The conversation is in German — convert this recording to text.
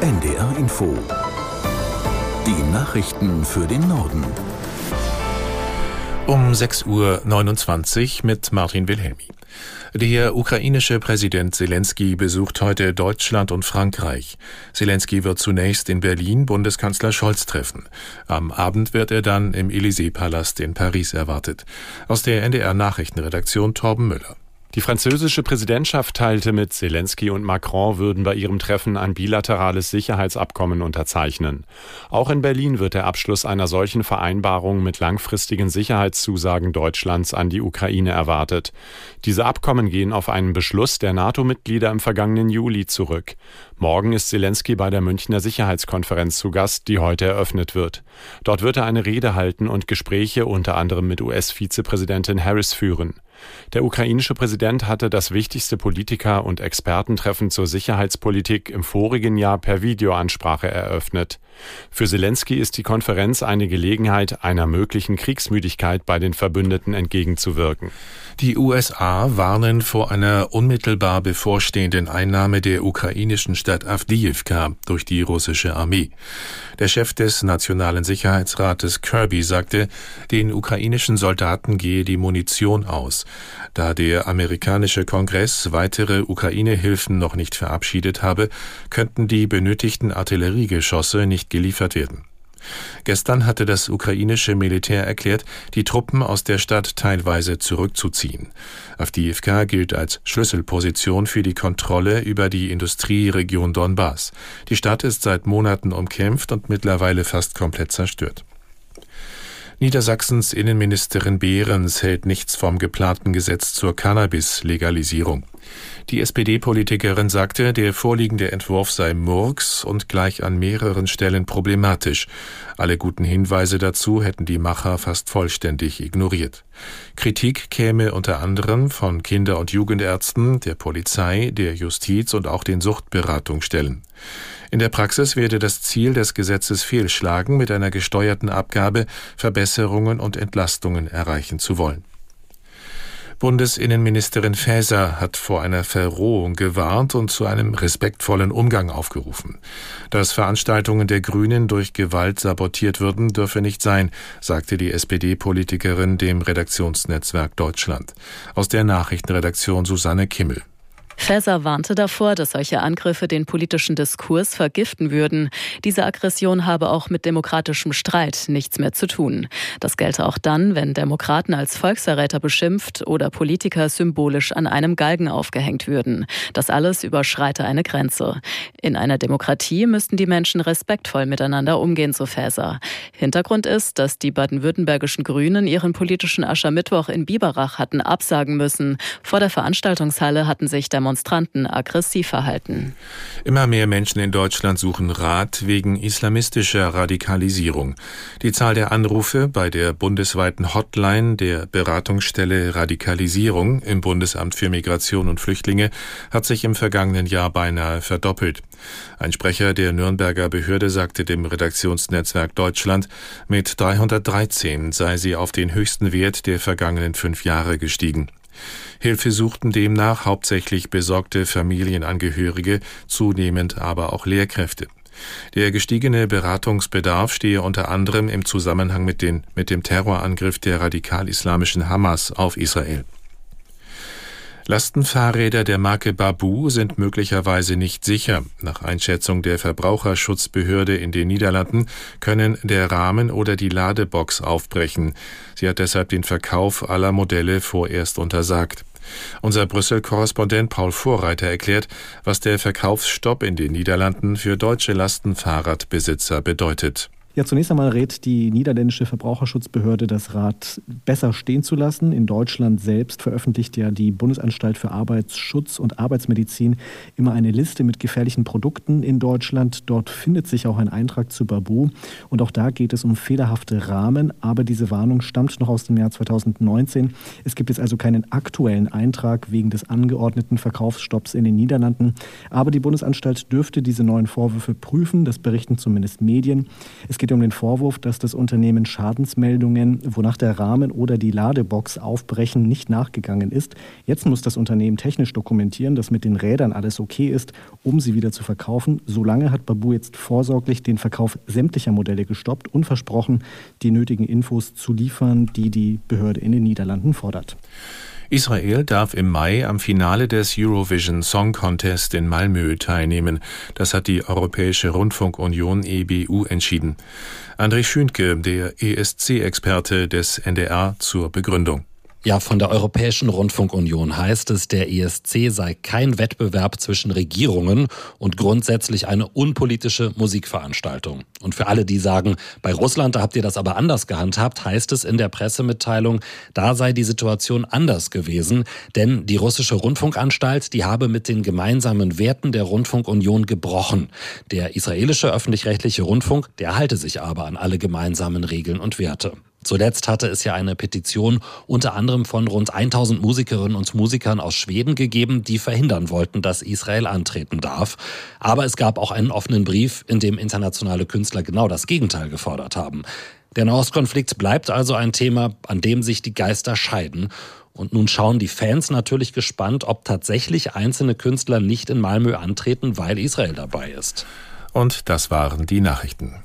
NDR Info. Die Nachrichten für den Norden. Um 6.29 Uhr mit Martin Wilhelmi. Der ukrainische Präsident Zelensky besucht heute Deutschland und Frankreich. Zelensky wird zunächst in Berlin Bundeskanzler Scholz treffen. Am Abend wird er dann im Élysée-Palast in Paris erwartet. Aus der NDR Nachrichtenredaktion Torben Müller. Die französische Präsidentschaft teilte mit, Zelensky und Macron würden bei ihrem Treffen ein bilaterales Sicherheitsabkommen unterzeichnen. Auch in Berlin wird der Abschluss einer solchen Vereinbarung mit langfristigen Sicherheitszusagen Deutschlands an die Ukraine erwartet. Diese Abkommen gehen auf einen Beschluss der NATO-Mitglieder im vergangenen Juli zurück. Morgen ist Zelensky bei der Münchner Sicherheitskonferenz zu Gast, die heute eröffnet wird. Dort wird er eine Rede halten und Gespräche unter anderem mit US-Vizepräsidentin Harris führen. Der ukrainische Präsident hatte das wichtigste Politiker- und Expertentreffen zur Sicherheitspolitik im vorigen Jahr per Videoansprache eröffnet. Für Zelensky ist die Konferenz eine Gelegenheit, einer möglichen Kriegsmüdigkeit bei den Verbündeten entgegenzuwirken. Die USA warnen vor einer unmittelbar bevorstehenden Einnahme der ukrainischen Stadt Avdiivka durch die russische Armee. Der Chef des Nationalen Sicherheitsrates Kirby sagte, den ukrainischen Soldaten gehe die Munition aus. Da der amerikanische Kongress weitere Ukraine-Hilfen noch nicht verabschiedet habe, könnten die benötigten Artilleriegeschosse nicht geliefert werden. Gestern hatte das ukrainische Militär erklärt, die Truppen aus der Stadt teilweise zurückzuziehen. Avdiivka gilt als Schlüsselposition für die Kontrolle über die Industrieregion Donbass. Die Stadt ist seit Monaten umkämpft und mittlerweile fast komplett zerstört. Niedersachsens Innenministerin Behrens hält nichts vom geplanten Gesetz zur Cannabis-Legalisierung. Die SPD-Politikerin sagte, der vorliegende Entwurf sei Murks und gleich an mehreren Stellen problematisch. Alle guten Hinweise dazu hätten die Macher fast vollständig ignoriert. Kritik käme unter anderem von Kinder- und Jugendärzten, der Polizei, der Justiz und auch den Suchtberatungsstellen. In der Praxis werde das Ziel des Gesetzes fehlschlagen, mit einer gesteuerten Abgabe Verbesserungen und Entlastungen erreichen zu wollen. Bundesinnenministerin Faeser hat vor einer Verrohung gewarnt und zu einem respektvollen Umgang aufgerufen. Dass Veranstaltungen der Grünen durch Gewalt sabotiert würden, dürfe nicht sein, sagte die SPD-Politikerin dem Redaktionsnetzwerk Deutschland. Aus der Nachrichtenredaktion Susanne Kimmel. Faeser warnte davor, dass solche Angriffe den politischen Diskurs vergiften würden. Diese Aggression habe auch mit demokratischem Streit nichts mehr zu tun. Das gelte auch dann, wenn Demokraten als Volksverräter beschimpft oder Politiker symbolisch an einem Galgen aufgehängt würden. Das alles überschreite eine Grenze. In einer Demokratie müssten die Menschen respektvoll miteinander umgehen, so Faeser. Hintergrund ist, dass die baden-württembergischen Grünen ihren politischen Aschermittwoch in Biberach hatten absagen müssen. Vor der Veranstaltungshalle hatten sich Demonstranten Demonstranten aggressiv verhalten. Immer mehr Menschen in Deutschland suchen Rat wegen islamistischer Radikalisierung. Die Zahl der Anrufe bei der bundesweiten Hotline der Beratungsstelle Radikalisierung im Bundesamt für Migration und Flüchtlinge hat sich im vergangenen Jahr beinahe verdoppelt. Ein Sprecher der Nürnberger Behörde sagte dem Redaktionsnetzwerk Deutschland, mit 313 sei sie auf den höchsten Wert der vergangenen fünf Jahre gestiegen. Hilfe suchten demnach hauptsächlich besorgte Familienangehörige, zunehmend aber auch Lehrkräfte. Der gestiegene Beratungsbedarf stehe unter anderem im Zusammenhang mit, den, mit dem Terrorangriff der radikal-islamischen Hamas auf Israel. Lastenfahrräder der Marke Babu sind möglicherweise nicht sicher. Nach Einschätzung der Verbraucherschutzbehörde in den Niederlanden können der Rahmen oder die Ladebox aufbrechen. Sie hat deshalb den Verkauf aller Modelle vorerst untersagt. Unser Brüssel-Korrespondent Paul Vorreiter erklärt, was der Verkaufsstopp in den Niederlanden für deutsche Lastenfahrradbesitzer bedeutet. Ja, zunächst einmal rät die niederländische Verbraucherschutzbehörde das Rad besser stehen zu lassen. In Deutschland selbst veröffentlicht ja die Bundesanstalt für Arbeitsschutz und Arbeitsmedizin immer eine Liste mit gefährlichen Produkten in Deutschland. Dort findet sich auch ein Eintrag zu Babu. Und auch da geht es um fehlerhafte Rahmen. Aber diese Warnung stammt noch aus dem Jahr 2019. Es gibt jetzt also keinen aktuellen Eintrag wegen des angeordneten Verkaufsstopps in den Niederlanden. Aber die Bundesanstalt dürfte diese neuen Vorwürfe prüfen. Das berichten zumindest Medien. Es geht um den Vorwurf, dass das Unternehmen Schadensmeldungen, wonach der Rahmen oder die Ladebox aufbrechen, nicht nachgegangen ist. Jetzt muss das Unternehmen technisch dokumentieren, dass mit den Rädern alles okay ist, um sie wieder zu verkaufen. Solange hat Babu jetzt vorsorglich den Verkauf sämtlicher Modelle gestoppt und versprochen, die nötigen Infos zu liefern, die die Behörde in den Niederlanden fordert. Israel darf im Mai am Finale des Eurovision Song Contest in Malmö teilnehmen. Das hat die Europäische Rundfunkunion EBU entschieden. André Schünke, der ESC-Experte des NDR zur Begründung. Ja, von der Europäischen Rundfunkunion heißt es, der ESC sei kein Wettbewerb zwischen Regierungen und grundsätzlich eine unpolitische Musikveranstaltung. Und für alle, die sagen, bei Russland, da habt ihr das aber anders gehandhabt, heißt es in der Pressemitteilung, da sei die Situation anders gewesen, denn die russische Rundfunkanstalt, die habe mit den gemeinsamen Werten der Rundfunkunion gebrochen. Der israelische öffentlich-rechtliche Rundfunk, der halte sich aber an alle gemeinsamen Regeln und Werte. Zuletzt hatte es ja eine Petition unter anderem von rund 1000 Musikerinnen und Musikern aus Schweden gegeben, die verhindern wollten, dass Israel antreten darf. Aber es gab auch einen offenen Brief, in dem internationale Künstler genau das Gegenteil gefordert haben. Der Nahostkonflikt bleibt also ein Thema, an dem sich die Geister scheiden. Und nun schauen die Fans natürlich gespannt, ob tatsächlich einzelne Künstler nicht in Malmö antreten, weil Israel dabei ist. Und das waren die Nachrichten.